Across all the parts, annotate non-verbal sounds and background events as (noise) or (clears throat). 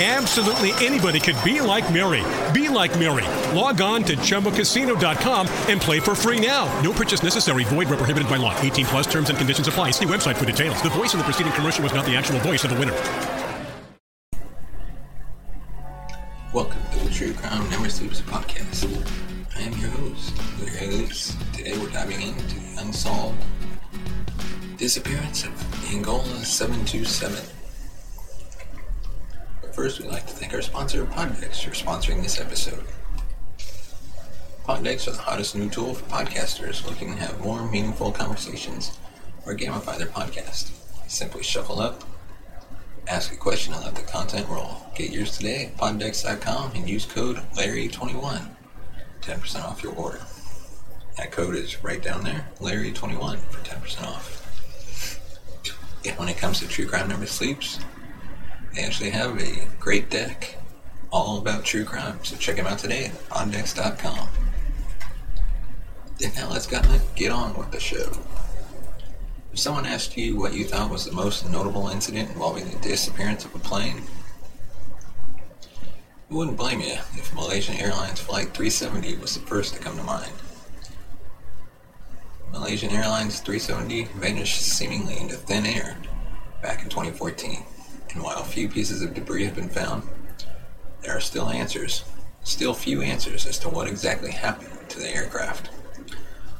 Absolutely anybody could be like Mary. Be like Mary. Log on to ChumbaCasino.com and play for free now. No purchase necessary. Void where prohibited by law. 18 plus terms and conditions apply. See website for details. The voice in the preceding commercial was not the actual voice of the winner. Welcome to the True Crime Never Sleeps podcast. I am your host, Larry Hayes. Today we're diving into the unsolved disappearance of Angola 727. First, we'd like to thank our sponsor, Poddex, for sponsoring this episode. Poddex are the hottest new tool for podcasters looking to have more meaningful conversations or gamify their podcast. Simply shuffle up, ask a question, and let the content roll. Get yours today at poddex.com and use code Larry21. 10% off your order. That code is right down there, Larry21 for 10% off. And when it comes to True Crime Never Sleeps, they actually have a great deck all about true crime. So check them out today at poddex.com. And now let's get on with the show. If someone asked you what you thought was the most notable incident involving the disappearance of a plane, I wouldn't blame you if Malaysian Airlines Flight 370 was the first to come to mind. Malaysian Airlines 370 vanished seemingly into thin air back in 2014, and while few pieces of debris have been found, there are still answers, still few answers as to what exactly happened to the aircraft.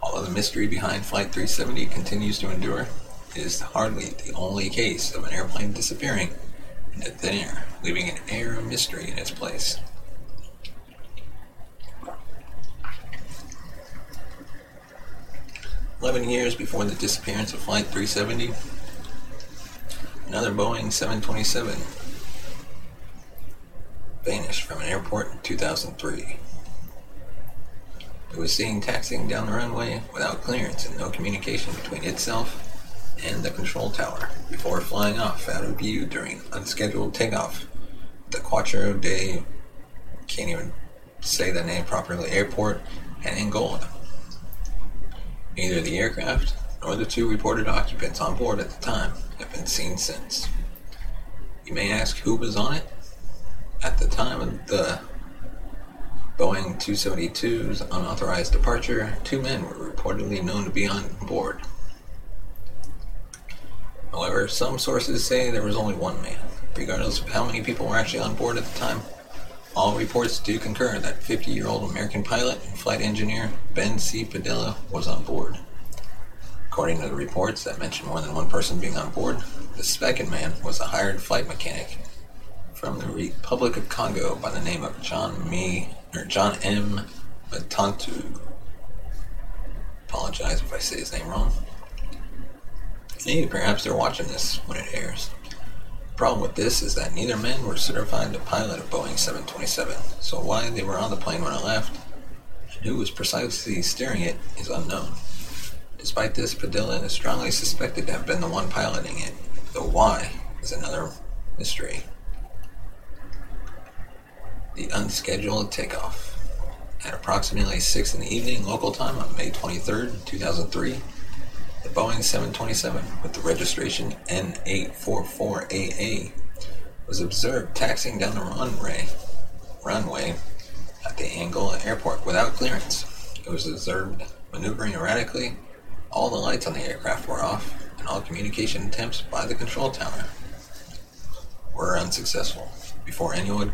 Although the mystery behind Flight 370 continues to endure, it is hardly the only case of an airplane disappearing into thin air, leaving an air of mystery in its place. Eleven years before the disappearance of Flight 370, another Boeing 727 vanished from an airport in 2003. It was seen taxiing down the runway without clearance and no communication between itself and the control tower before flying off out of view during unscheduled takeoff the Quatro de can't even say the name properly airport in Angola. Neither the aircraft nor the two reported occupants on board at the time have been seen since. You may ask who was on it? At the time of the Boeing 272's unauthorized departure, two men were reportedly known to be on board. However, some sources say there was only one man. Regardless of how many people were actually on board at the time, all reports do concur that 50 year old American pilot and flight engineer Ben C. Padilla was on board. According to the reports that mention more than one person being on board, the second man was a hired flight mechanic from the Republic of Congo by the name of John Me or John M. Matantu. Apologize if I say his name wrong. Hey, perhaps they're watching this when it airs. The problem with this is that neither men were certified to pilot a Boeing 727, so why they were on the plane when it left and who was precisely steering it is unknown. Despite this, Padilla is strongly suspected to have been the one piloting it, though why is another mystery the unscheduled takeoff. At approximately 6 in the evening local time on May 23, 2003, the Boeing 727 with the registration N844AA was observed taxiing down the runway, runway at the Angola airport without clearance. It was observed maneuvering erratically, all the lights on the aircraft were off, and all communication attempts by the control tower were unsuccessful. Before anyone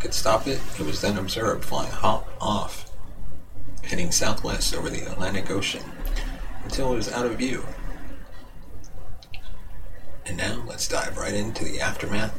could stop it, it was then observed flying hot off, heading southwest over the Atlantic Ocean until it was out of view. And now let's dive right into the aftermath.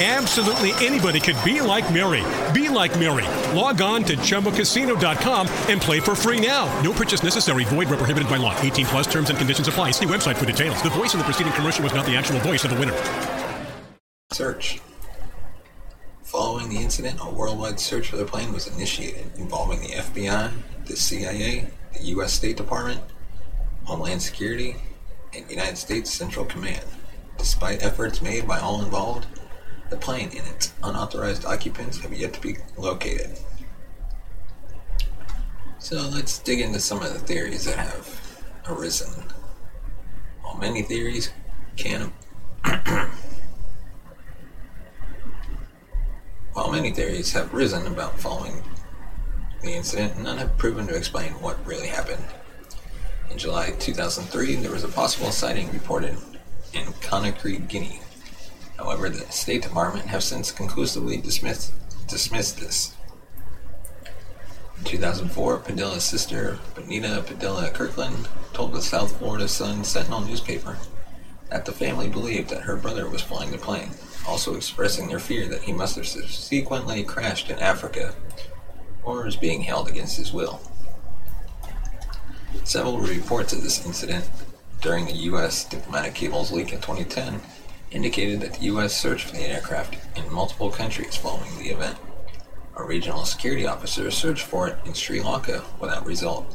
Absolutely anybody could be like Mary. Be like Mary. Log on to ChumbaCasino.com and play for free now. No purchase necessary. Void where prohibited by law. 18 plus terms and conditions apply. See website for details. The voice in the preceding commercial was not the actual voice of the winner. search. Following the incident, a worldwide search for the plane was initiated involving the FBI, the CIA, the U.S. State Department, Homeland Security, and United States Central Command. Despite efforts made by all involved, the plane and its unauthorized occupants have yet to be located. So let's dig into some of the theories that have arisen. While many theories can (clears throat) While many theories have risen about following the incident, none have proven to explain what really happened. In July 2003, there was a possible sighting reported in Conakry, Guinea. However, the State Department have since conclusively dismissed, dismissed this. In 2004, Padilla's sister, Benita Padilla Kirkland, told the South Florida Sun Sentinel newspaper that the family believed that her brother was flying the plane, also expressing their fear that he must have subsequently crashed in Africa or is being held against his will. Several reports of this incident during the U.S. diplomatic cables leak in 2010 indicated that the U.S. searched for the aircraft in multiple countries following the event. A regional security officer searched for it in Sri Lanka without result.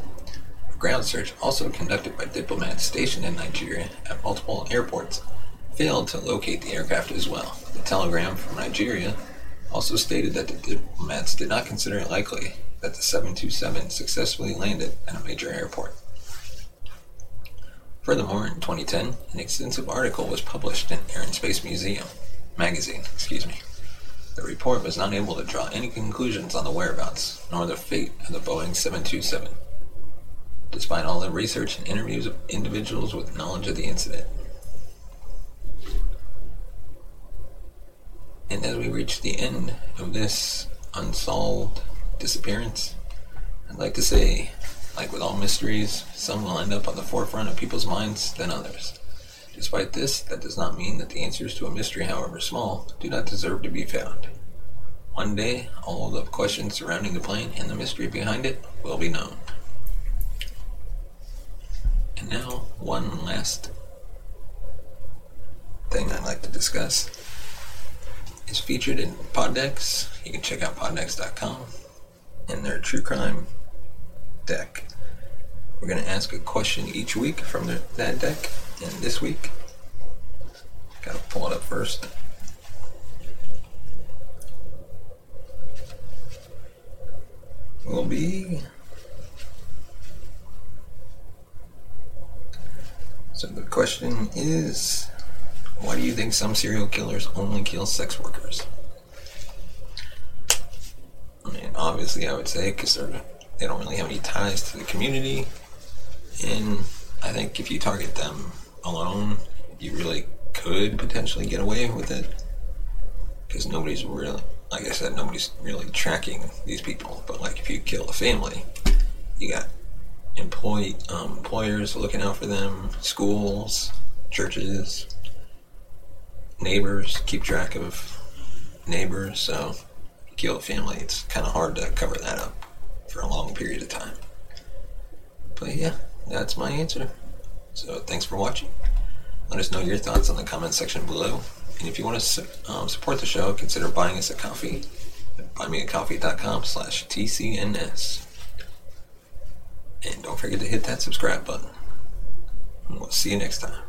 A ground search, also conducted by diplomats stationed in Nigeria at multiple airports, failed to locate the aircraft as well. The telegram from Nigeria also stated that the diplomats did not consider it likely that the 727 successfully landed at a major airport. Furthermore, in 2010, an extensive article was published in Air and Space Museum magazine, excuse me. The report was not able to draw any conclusions on the whereabouts nor the fate of the Boeing 727, despite all the research and interviews of individuals with knowledge of the incident. And as we reach the end of this unsolved disappearance, I'd like to say, like with all mysteries, some will end up on the forefront of people's minds than others. Despite this, that does not mean that the answers to a mystery, however small, do not deserve to be found. One day, all the questions surrounding the plane and the mystery behind it will be known. And now, one last thing I'd like to discuss is featured in Poddex. You can check out poddex.com and their true crime deck. We're going to ask a question each week from the, that deck, and this week, got to pull it up first. Will be. So the question is why do you think some serial killers only kill sex workers? I mean, obviously, I would say because they're they don't really have any ties to the community, and I think if you target them alone, you really could potentially get away with it because nobody's really, like I said, nobody's really tracking these people. But like if you kill a family, you got employee um, employers looking out for them, schools, churches, neighbors keep track of neighbors. So you kill a family, it's kind of hard to cover that up for a long period of time. But yeah, that's my answer. So thanks for watching. Let us know your thoughts in the comment section below. And if you want to um, support the show, consider buying us a coffee at buymeacoffee.com slash TCNS. And don't forget to hit that subscribe button. And we'll see you next time.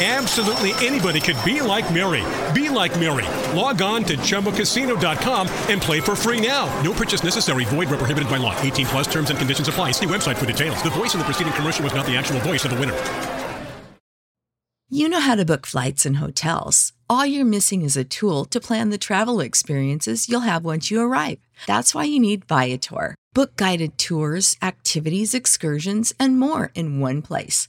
Absolutely anybody could be like Mary. Be like Mary. Log on to ChumbaCasino.com and play for free now. No purchase necessary. Void where prohibited by law. 18 plus terms and conditions apply. See website for details. The voice in the preceding commercial was not the actual voice of the winner. You know how to book flights and hotels. All you're missing is a tool to plan the travel experiences you'll have once you arrive. That's why you need Viator. Book guided tours, activities, excursions, and more in one place